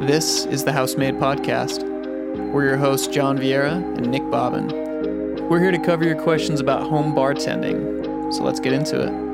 This is the Housemade Podcast. We're your hosts, John Vieira and Nick Bobbin. We're here to cover your questions about home bartending, so let's get into it.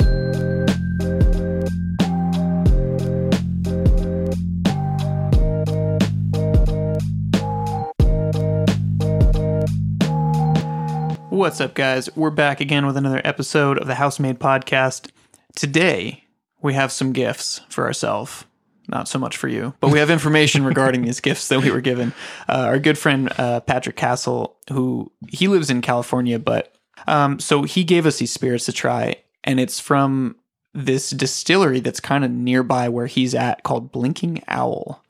What's up, guys? We're back again with another episode of the Housemade Podcast. Today, we have some gifts for ourselves. Not so much for you, but we have information regarding these gifts that we were given. Uh, our good friend uh, Patrick Castle, who he lives in California, but um, so he gave us these spirits to try, and it's from this distillery that's kind of nearby where he's at called Blinking Owl.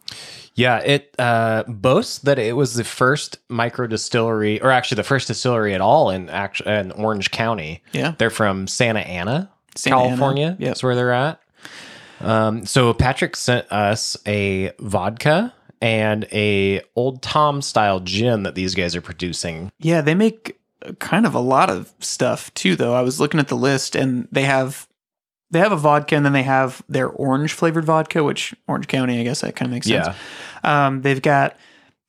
Yeah, it uh, boasts that it was the first micro distillery, or actually the first distillery at all in actually in Orange County. Yeah. they're from Santa Ana, Santa Ana, California. yep. That's where they're at. Um, so Patrick sent us a vodka and a Old Tom style gin that these guys are producing. Yeah, they make kind of a lot of stuff too though. I was looking at the list and they have they have a vodka and then they have their orange flavored vodka, which Orange County, I guess that kind of makes sense. Um, they've got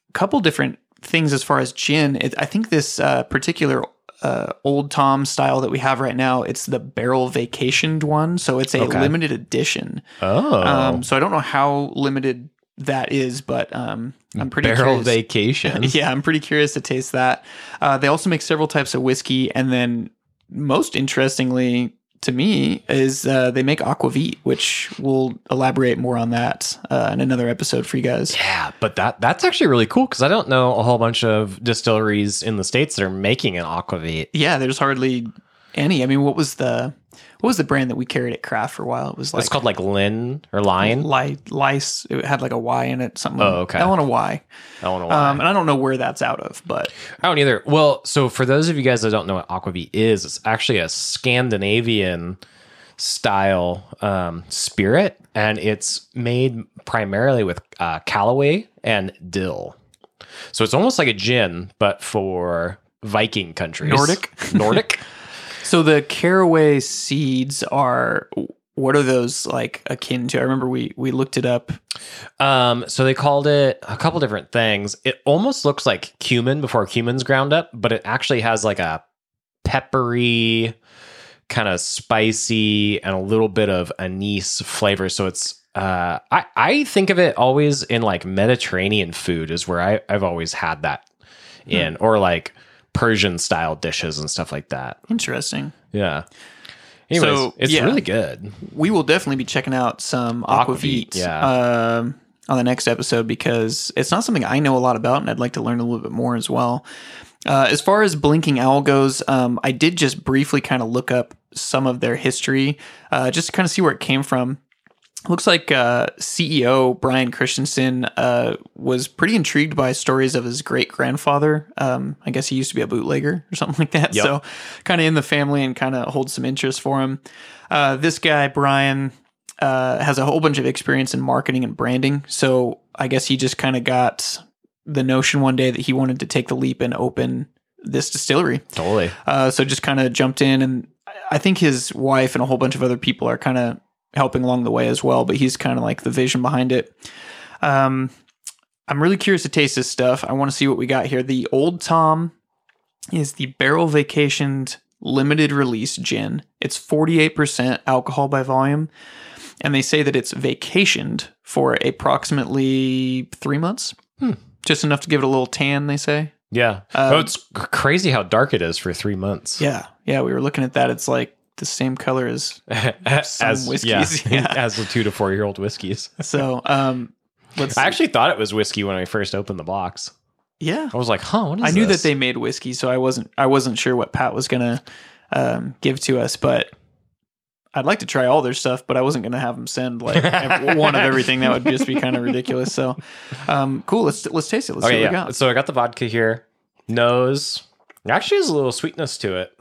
a couple different things as far as gin. It, I think this uh, particular uh, Old Tom style that we have right now, it's the barrel vacationed one, so it's a Okay. limited edition. Oh, Um, so I don't know how limited that is, but um, I'm pretty barrel curious. vacation. yeah, I'm pretty curious to taste that. Uh, they also make several types of whiskey, and then most interestingly to me is uh, they make aquavit, which we'll elaborate more on that uh, in another episode for you guys. Yeah, but that that's actually really cool because I don't know a whole bunch of distilleries in the states that are making an aquavit. Yeah, there's hardly any. I mean, what was the what was the brand that we carried at Craft for a while? It was like it's called like Lin or Lion. Li- Lice. It had like a Y in it. Something. Oh, okay. L and a Y. I don't know why. Um, and I don't know where that's out of, but I don't either. Well, so for those of you guys that don't know what aquavit is, it's actually a Scandinavian style um, spirit, and it's made primarily with uh, caraway and dill. So it's almost like a gin, but for Viking countries, Nordic? Nordic. So the caraway seeds are what are those like akin to? I remember we we looked it up. Um, so they called it a couple different things. It almost looks like cumin before cumin's ground up, but it actually has like a peppery, kind of spicy, and a little bit of anise flavor. So it's uh, I I think of it always in like Mediterranean food is where I I've always had that in, or like Persian style dishes and stuff like that. Interesting. Yeah. Anyways, So, it's yeah. really good. We will definitely be checking out some aquavit, Aquavit, yeah. um, on the next episode because it's not something I know a lot about, and I'd like to learn a little bit more as well. Uh, as far as Blinking Owl goes, um, I did just briefly kind of look up some of their history, uh, just to kind of see where it came from. Looks like uh, CEO Brian Christensen uh, was pretty intrigued by stories of his great grandfather. Um, I guess he used to be a bootlegger or something like that. Yep. So, kind of in the family and kind of holds some interest for him. Uh, this guy, Brian, uh, has a whole bunch of experience in marketing and branding. So, I guess he just kind of got the notion one day that he wanted to take the leap and open this distillery. Totally. Uh, so just kind of jumped in, and I think his wife and a whole bunch of other people are kind of helping along the way as well. But he's kind of like the vision behind it. Um, I'm really curious to taste this stuff. I want to see what we got here. The Old Tom is the barrel vacationed limited release gin. It's 48% alcohol by volume. And they say that it's vacationed for approximately three months. Just enough to give it a little tan, they say. Yeah. oh, it's crazy how dark it is for three months. Yeah. Yeah. We were looking at that. It's like the same color as as whiskeys, yeah, yeah. as the two to four year old whiskeys. So, um, let's. I actually thought it was whiskey when I first opened the box. yeah, I was like, "Huh, what is I knew this? that they made whiskey, so I wasn't. I wasn't sure what Pat was gonna um, give to us, but I'd like to try all their stuff, but I wasn't gonna have them send like one of everything. That would just be kind of ridiculous. So, um, cool. Let's let's taste it. Let's see Okay, what we yeah. got. So I got the vodka here. Nose actually has a little sweetness to it.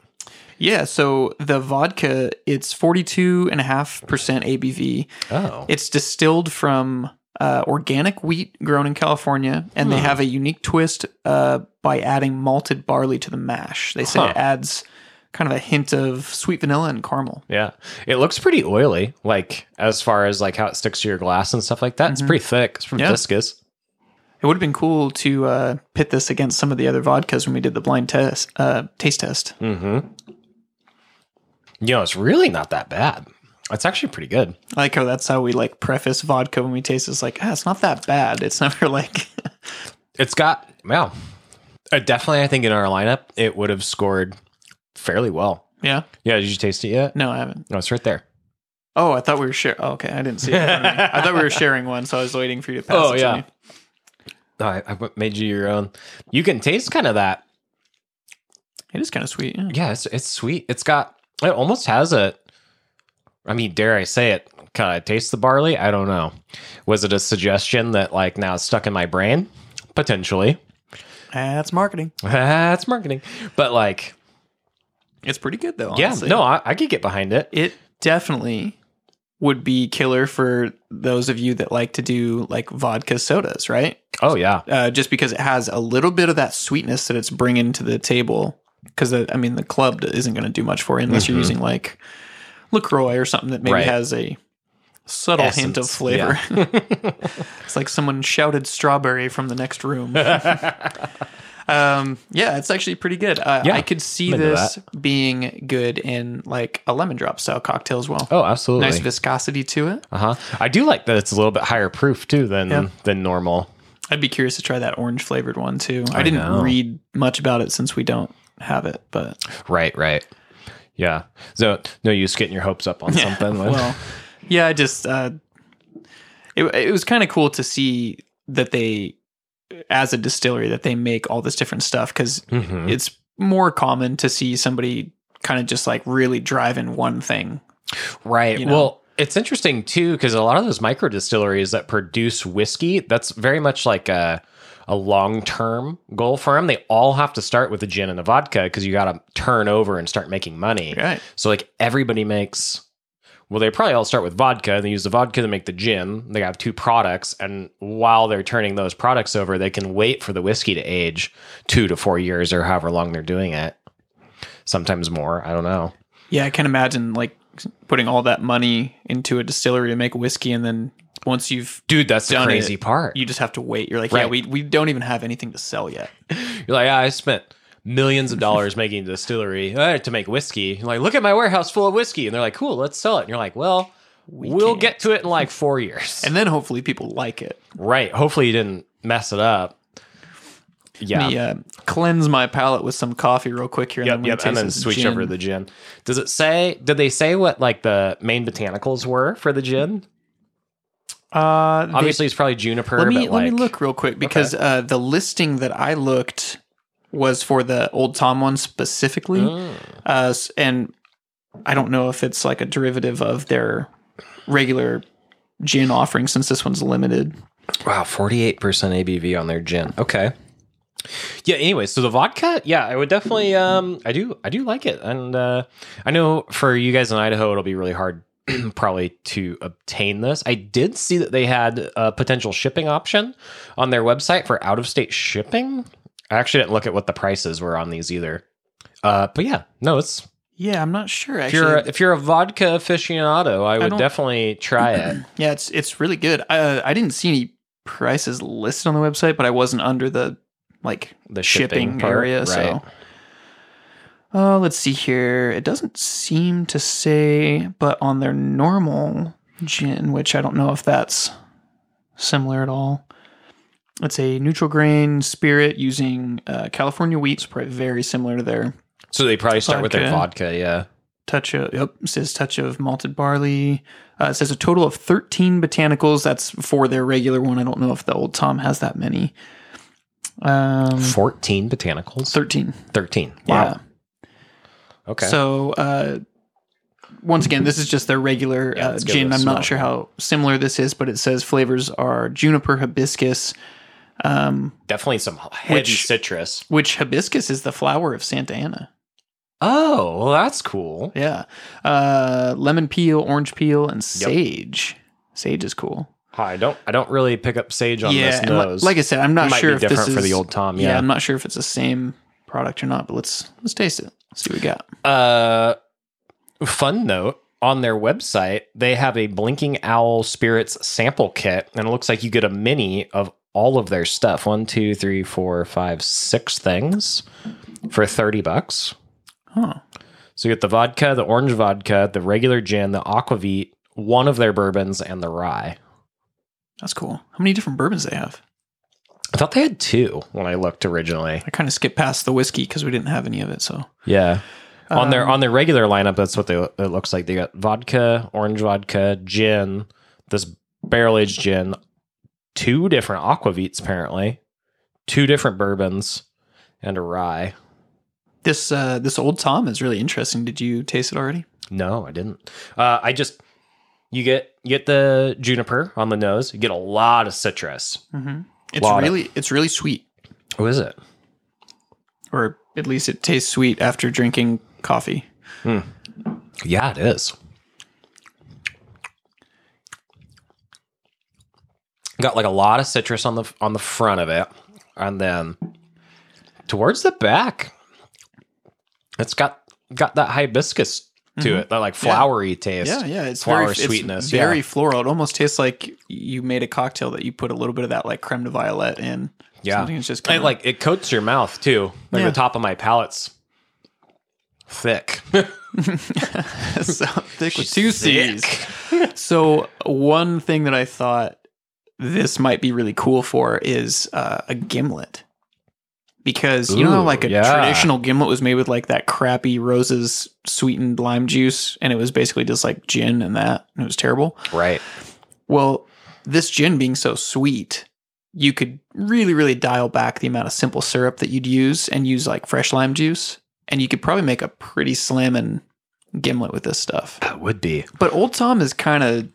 Yeah. So the vodka, it's forty two and a half percent ABV. Oh, It's distilled from uh, organic wheat grown in California, and they have a unique twist uh, by adding malted barley to the mash. They say Huh. it adds kind of a hint of sweet vanilla and caramel. yeah. It looks pretty oily, like as far as like how it sticks to your glass and stuff like that. It's pretty thick. It's from Mm-hmm. Yeah. viscous. It would have been cool to uh, pit this against some of the other vodkas when we did the blind test, uh, taste test. Mm-hmm. You know, it's really not that bad. It's actually pretty good. I like how that's how we like preface vodka when we taste. It's like, ah, it's not that bad. It's never like, It's got well, uh, definitely. I think in our lineup, it would have scored fairly well. yeah. Yeah, did you taste it yet? No, I haven't. No, it's right there. Oh, I thought we were sharing. Oh, okay, I didn't see it. in front of me. I thought we were sharing one, so I was waiting for you to pass. Oh, it to yeah. me. Oh, I, I made you your own. You can taste kind of that. It is kind of sweet. Yeah. Yeah, it's it's sweet. It's got it almost has a. I mean, dare I say it? Kind of taste the barley? I don't know. Was it a suggestion that like now it's stuck in my brain? Potentially. That's marketing. That's marketing. But like, It's pretty good though. yeah, no, I, I could get behind it. it definitely would be killer for those of you that like to do like vodka sodas, right? Oh yeah, Uh, just because it has a little bit of that sweetness that it's bringing to the table. Because I mean, the club isn't going to do much for you unless you're using like Lacroix or something that maybe Mm-hmm. Right. has a subtle hint of Essence, flavor. it's like someone shouted strawberry from the next room. um, yeah, it's actually pretty good. Uh, Yeah, I could see this being good in like a lemon drop style cocktail as well. Oh, absolutely. Nice viscosity to it. Uh huh. I do like that it's a little bit higher proof too than Yeah. than normal. I'd be curious to try that orange flavored one too. I, I didn't know. read much about it since we don't have it, but Right, right. Yeah. So no use getting your hopes up on something. when- well, yeah, I just uh, it it was kind of cool to see that they, as a distillery, that they make all this different stuff because Mhm. it's more common to see somebody kind of just like really driving one thing. Right. you know? Well, it's interesting too because a lot of those micro distilleries that produce whiskey, that's very much like a a long term goal for them. They all have to start with the gin and the vodka because you got to turn over and start making money. Right. So like everybody makes. Well, they probably all start with vodka. and They use the vodka to make the gin. They have two products, and while they're turning those products over, they can wait for the whiskey to age two to four years or however long they're doing it. Sometimes more. I don't know. Yeah, I can imagine like putting all that money into a distillery to make whiskey, and then once you've Dude, that's the Done it. crazy part. you just have to wait. You're like, yeah, Right. we we don't even have anything to sell yet. You're like, "Ah, I spent millions of dollars making a distillery uh, to make whiskey. You're like, look at my warehouse full of whiskey. And they're like, cool, let's sell it. And you're like, well, we will can't. get to it in like four years. And then hopefully people like it. right. Hopefully you didn't mess it up. Yeah. Me uh, cleanse my palate with some coffee real quick here. Yep, and then, yep, and then switch over to the gin. Does it say? Did they say what like the main botanicals were for the gin? Uh, they- Obviously, it's probably juniper. let me but let me look real quick because uh, the listing that I looked was for the Old Tom one specifically, Mm. uh, and I don't know if it's like a derivative of their regular gin offering since this one's limited. Wow, forty-eight percent ABV on their gin. Okay. Yeah. Anyway, so the vodka, yeah, I would definitely. Um, I do, I do like it, and uh, I know for you guys in Idaho, it'll be really hard, probably to obtain this. I did see that they had a potential shipping option on their website for out-of-state shipping. I actually didn't look at what the prices were on these either. Uh, but yeah, no, it's Yeah, I'm not sure if you're a, if you're a vodka aficionado, I would don't- definitely try it. yeah, it's it's really good. Uh, I didn't see any prices listed on the website, but I wasn't under the like The shipping, shipping part, area. right. So, uh, let's see here. It doesn't seem to say, but on their normal gin, which I don't know if that's similar at all. It's a neutral grain spirit using uh, California wheat. It's probably very similar to their So they probably start with their Vodka. vodka. Yeah. touch of yep says touch of malted barley uh, it says a total of 13 botanicals that's for their regular one i don't know if the old tom has that many um 14 botanicals 13 13 yeah wow okay. So uh once again this is just their regular Yeah, uh, gin. i'm smell. not sure how similar this is but it says flavors are juniper hibiscus um definitely some heavy Which- citrus. which hibiscus is the flower of santa ana. Oh well that's cool. Yeah. Uh lemon peel orange peel and sage. Sage is cool. I don't i don't really pick up sage on this nose. like I said, I'm not sure if this different is for the old tom Yeah. yeah, I'm not sure if it's the same product or not, but let's let's taste it. See what we got. uh fun note on their website they have a blinking owl spirits sample kit and it looks like you get a mini of all of their stuff. One, two, three, four, five, six things for 30 bucks. Huh. So you get the vodka, the orange vodka, the regular gin, the aquavit, one of their bourbons, and the rye. That's cool. How many different bourbons they have? I thought they had two when I looked originally. I kind of skipped past the whiskey because we didn't have any of it. So Yeah. on their Um, on their regular lineup, that's what they it looks like. They got vodka, orange vodka, gin, this barrel aged gin, two different aquavits apparently, two different bourbons, and a rye. this uh, this old Tom is really interesting. Did you taste it already? No, I didn't. Uh, I just you get you get the juniper on the nose. You get a lot of citrus. Mm-hmm. It's really it's really sweet, What is it? or at least it tastes sweet after drinking coffee. Yeah, it is. Got like a lot of citrus on the on the front of it, and then towards the back, it's got got that hibiscus to it, that like flowery taste. Mm-hmm. Yeah, yeah, it's flower very sweetness. It's very yeah. floral. It almost tastes like you made a cocktail that you put a little bit of that like creme de violette in. yeah. Something that's just kind of like it coats your mouth too. Like Yeah. the top of my palate's thick. so thick with two C's. so one thing that I thought this might be really cool for is uh, a gimlet. Because you know how like a yeah. traditional gimlet was made with like that crappy roses sweetened lime juice and it was basically just like gin and that and it was terrible. right. Well, this gin being so sweet, you could really, really dial back the amount of simple syrup that you'd use and use like fresh lime juice. And you could probably make a pretty slammin' gimlet with this stuff. That would be. But Old Tom is kind of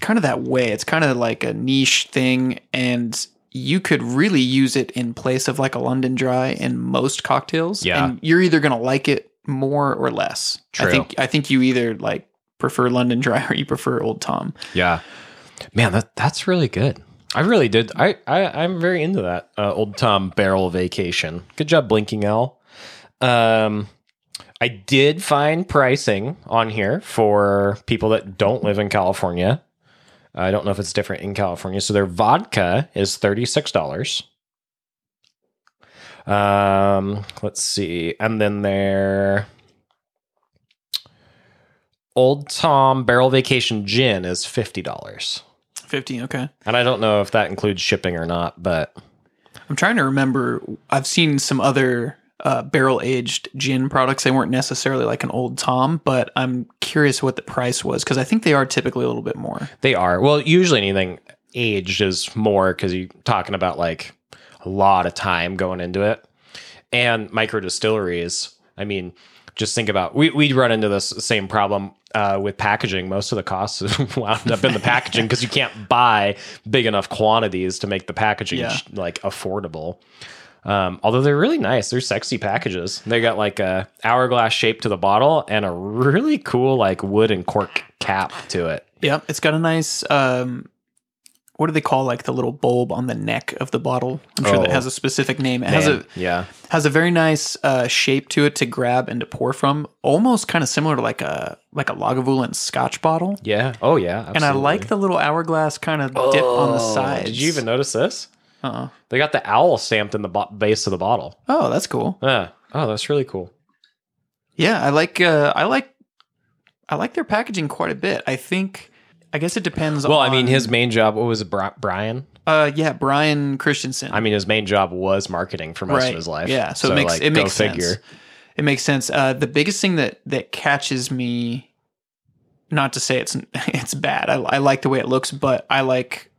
kind of that way. It's kind of like a niche thing and you could really use it in place of like a London dry in most cocktails. Yeah. And you're either going to like it more or less. True. I think I think you either like prefer London dry or you prefer Old Tom. Yeah, man, that that's really good. I really did. I, I I'm very into that uh, old Tom barrel vacation. Good job, Blinking Owl. Um, I did find pricing on here for people that don't live in California. I don't know if it's different in California. So their vodka is thirty six dollars. Um, let's see, and then their Old Tom Barrel Vacation Gin is fifty dollars. 15, okay. And I don't know if that includes shipping or not, but I'm trying to remember. I've seen some other uh, barrel aged gin products. They weren't necessarily like an Old Tom, but I'm curious what the price was because I think they are typically a little bit more. they are. Well, usually anything aged is more because you're talking about like a lot of time going into it. And micro distilleries, I mean, just think about we we run into this same problem uh, with packaging. Most of the costs wound up in the packaging because you can't buy big enough quantities to make the packaging Yeah. like affordable. Um, although they're really nice, they're sexy packages. They got like a hourglass shape to the bottle and a really cool like wood and cork cap to it. Yeah, it's got a nice. Um, what do they call like the little bulb on the neck of the bottle? I'm sure that Oh. has a specific name. It has a yeah, has a very nice uh, shape to it to grab and to pour from, almost kind of similar to like a like a Lagavulin Scotch bottle. yeah. Oh yeah, And I like the little hourglass kind of dip on the Oh, sides. Did you even notice this? Uh-uh. They got the owl stamped in the bo- base of the bottle. Oh, that's cool. Yeah. Oh, that's really cool. Yeah, I like uh I like I like their packaging quite a bit. I think I guess it depends Well, on I mean, his main job. What was it, Brian? uh yeah, Brian Christensen. I mean, his main job was marketing for most Right. of his life. Yeah, so it makes- it makes sense. it makes sense. Uh the biggest thing that that catches me not to say it's it's bad. I, I like the way it looks, but I like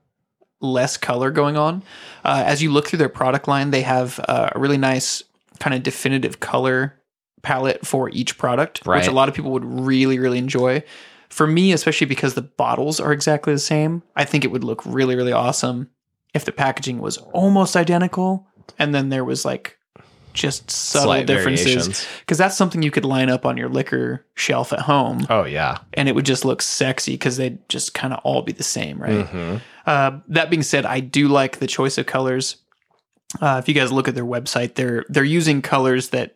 less color going on. Uh, as you look through their product line, they have uh, a really nice kind of definitive color palette for each product, Right. which a lot of people would really, really enjoy. For me, especially because the bottles are exactly the same, I think it would look really, really awesome if the packaging was almost identical and then there was like just subtle Slight differences. Because that's something you could line up on your liquor shelf at home Oh yeah. and it would just look sexy because they'd just kind of all be the same, right? hmm Uh, that being said, I do like the choice of colors. Uh, if you guys look at their website, they're they're using colors that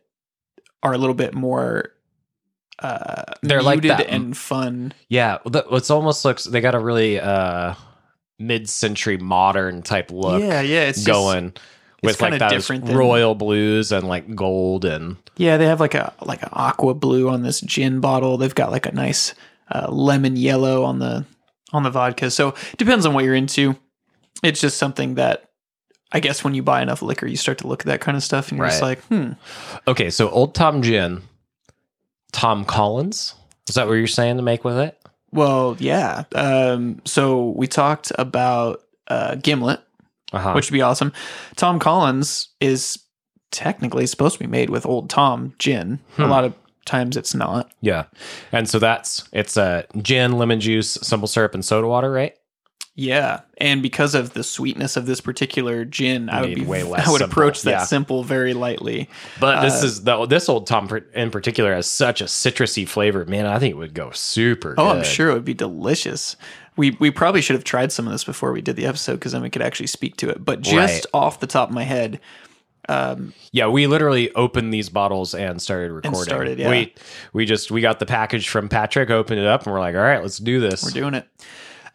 are a little bit more uh, They're like muted that- and fun. Yeah. It's almost looks. They got a really uh, mid-century modern type look yeah, yeah, it's just- going with like that different than- royal blues and like gold and Yeah, they have like a like an aqua blue on this gin bottle. They've got like a nice uh, lemon yellow on the on the vodka. So it depends on what you're into. It's just something that I guess when you buy enough liquor, you start to look at that kind of stuff, and you're just like, hmm, okay. So Old Tom Gin, Tom Collins. Is that what you're saying to make with it? well, yeah. Um, so we talked about uh, Gimlet, Uh-huh. which would be awesome. Tom Collins is technically supposed to be made with Old Tom gin. A Hmm. lot of times it's not. yeah, and so that's it's a gin, lemon juice, simple syrup, and soda water, right? Yeah, and because of the sweetness of this particular gin, I would be way less I would simple, approach that yeah. simple very lightly. But this Uh, is the this old Tom in particular has such a citrusy flavor. Man, I think it would go super. Oh, I'm sure it would be delicious. We we probably should have tried some of this before we did the episode because then we could actually speak to it. But just Right. off the top of my head, um, Yeah, we literally opened these bottles and started recording. started, yeah. We we just we got the package from Patrick, opened it up, and we're like, all right, let's do this. we're doing it.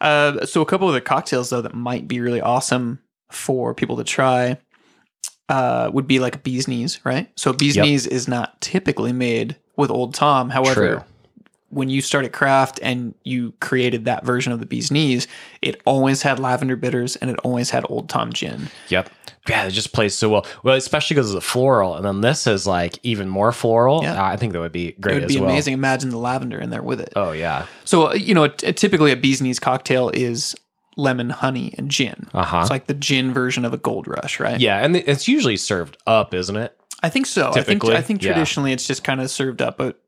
Uh, so a couple of the cocktails though that might be really awesome for people to try uh, would be like a bee's knees, right? So bee's Yep. knees is not typically made with Old Tom. However, True. When you started craft and you created that version of the bee's knees, it always had lavender bitters and it always had Old Tom gin. Yep. Yeah, it just plays so well. Well, especially because of the floral, and then this is like even more floral. Yeah. I think that would be great. It would be well. amazing. Imagine the lavender in there with it. Oh yeah. So uh, you know, typically a bee's knees cocktail is lemon, honey, and gin. Uh huh. It's like the gin version of a Gold Rush, right? Yeah, and it's usually served up, isn't it? I think so. I think I think yeah. traditionally it's just kind of served up, but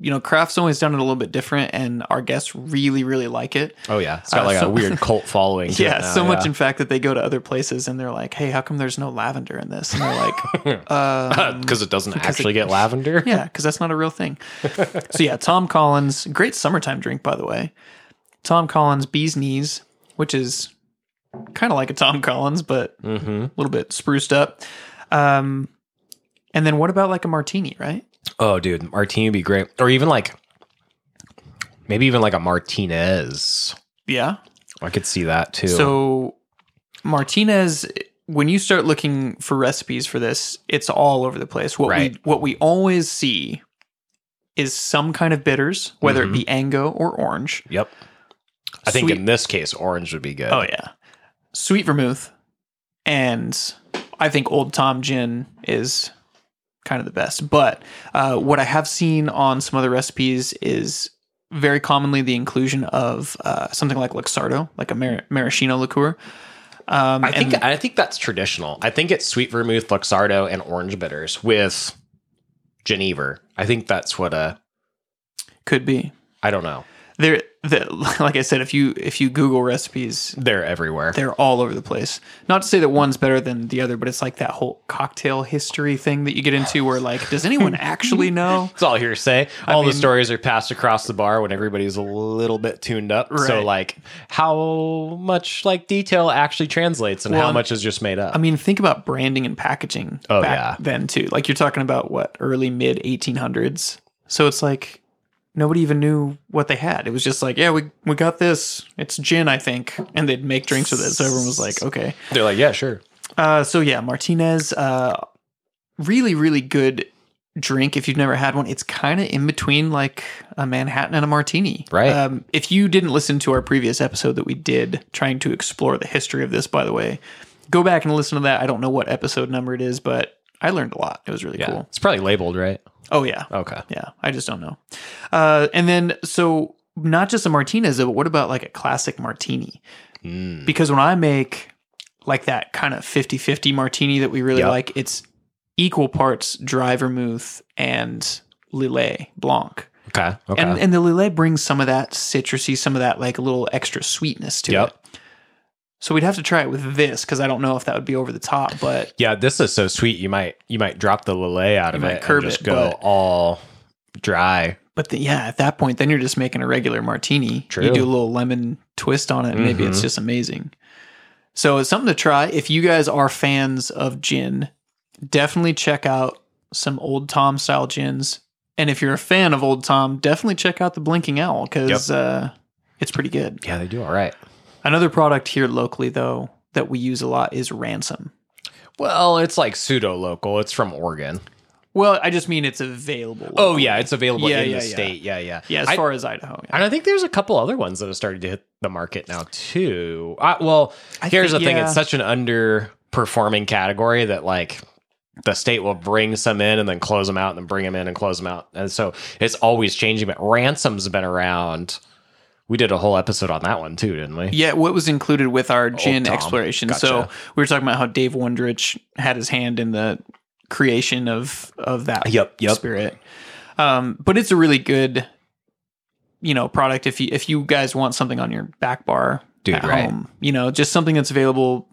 you know, craft's always done it a little bit different, and our guests really, really like it. Oh yeah, it's got Uh, like so- a weird cult following. Yeah, now, so much in fact that they go to other places and they're like, "Hey, how come there's no lavender in this?" And they're like, um, because it doesn't actually it- get lavender. "Yeah, because that's not a real thing." so yeah, Tom Collins, great summertime drink by the way. Tom Collins Bee's Knees, which is kind of like a Tom Collins, but Mm-hmm. a little bit spruced up. Um, and then what about like a martini, right? Oh, dude, martini would be great, or even like maybe even like a Martinez. Yeah. I could see that too. So Martinez, when you start looking for recipes for this, it's all over the place. What Right. we what we always see is some kind of bitters, whether Mhm. it be Ango or orange. yep. I think Sweet- in this case, orange would be good. Oh yeah, sweet vermouth, and I think Old Tom gin is kind of the best. But uh, what I have seen on some other recipes is very commonly the inclusion of uh, something like Luxardo, like a mar- maraschino liqueur. Um, I think and- I think that's traditional. I think it's sweet vermouth, Luxardo, and orange bitters with Geneva. I think that's what uh could be. I don't know. There, the, like I said, if you if you Google recipes, They're everywhere. they're all over the place. Not to say that one's better than the other, but it's like that whole cocktail history thing that you get into, where like, does anyone actually know? it's all hearsay. All the stories are passed across the bar when everybody's a little bit tuned up. So like how much like detail actually translates and Well, how much is just made up. I mean, think about branding and packaging. Oh, back yeah. then too. Like you're talking about what early mid 1800s. So it's like nobody even knew what they had. It was just like, yeah, we we got this. It's gin, I think, and they'd make drinks with it. So everyone was like, okay. They're like, yeah, sure. Uh, so yeah, Martinez, uh, really, really good drink. If you've never had one, it's kind of in between like a Manhattan and a martini. Right. Um, if you didn't listen to our previous episode that we did trying to explore the history of this, by the way, go back and listen to that. I don't know what episode number it is, but I learned a lot. It was really Yeah. cool. It's probably labeled, right? Oh yeah. Okay. Yeah, I just don't know. Uh, and then, so not just a Martinez, but what about like a classic martini? Mm. Because when I make like that kind of 50 50 martini that we really Yep. like, it's equal parts dry vermouth and Lillet Blanc. Okay. Okay. And, and the Lillet brings some of that citrusy, some of that like a little extra sweetness to Yep. it. So we'd have to try it with this because I don't know if that would be over the top, but yeah, this is so sweet. You might you might drop the Lillet out You of it curb and just it, go but- all dry. But the, yeah, at that point, then you're just making a regular martini. True. You do a little lemon twist on it, and maybe it's Mhm. just amazing. So it's something to try. If you guys are fans of gin, definitely check out some Old Tom style gins. And if you're a fan of Old Tom, definitely check out the Blinking Owl because uh, it's pretty good. Yeah, they do all right. Another product here locally, though, that we use a lot is Ransom. Well, it's like pseudo local. It's from Oregon. Well, I just mean it's available. Oh yeah, it's available Yeah, in yeah, the yeah. state. Yeah, yeah, yeah. As I- far as Idaho. And I think there's a couple other ones that have started to hit the market now too. Uh, well, I here's think- the thing: it's such an underperforming category that like the state will bring some in and then close them out, and then bring them in and close them out, and so it's always changing. But ransom's been around. We did a whole episode on that one too, didn't we? Yeah, what was included with our gin exploration? Gotcha. So we were talking about how Dave Wondrich had his hand in the creation of of that Yep, yep. spirit. Um, but it's a really good, you know, product if you if you guys want something on your back bar Dude, at right. home, you know, just something that's available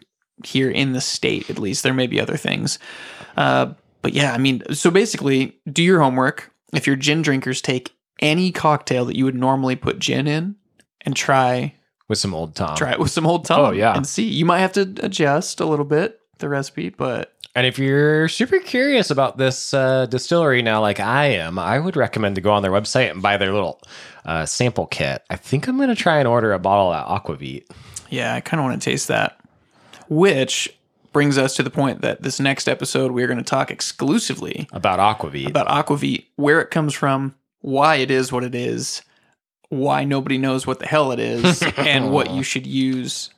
here in the state at least. There may be other things, uh, but yeah, I mean, so basically, do your homework. If you're gin drinkers, take any cocktail that you would normally put gin in and try With some old Tom. try it with some old Tom. Oh, yeah. and see. You might have to adjust a little bit the recipe, but And if you're super curious about this uh, distillery now, like I am, I would recommend to go on their website and buy their little uh, sample kit. I think I'm going to try and order a bottle of Aquavit. yeah, I kind of want to taste that. Which brings us to the point that this next episode we are going to talk exclusively About Aquavit. about Aquavit, where it comes from, why it is what it is, why nobody knows what the hell it is, and what you should use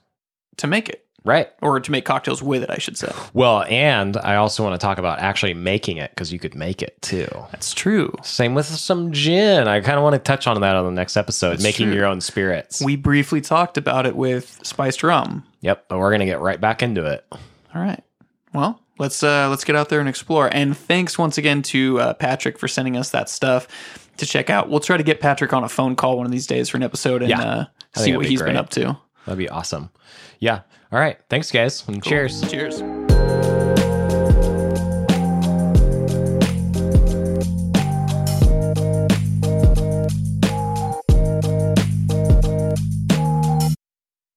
to make it right. or to make cocktails with it, I should say. Well, and I also want to talk about actually making it because you could make it too. That's true. Same with some gin. I kind of want to touch on that on the next episode, That's making true. your own spirits. We briefly talked about it with spiced rum. yep, but we're going to get right back into it. All right. Well, let's uh let's get out there and explore. And thanks once again to uh, Patrick for sending us that stuff to check out. We'll try to get Patrick on a phone call one of these days for an episode and Yeah. uh, see what be he's been up to. That'd be awesome. Yeah. All right. Thanks, guys. And cheers. Cheers.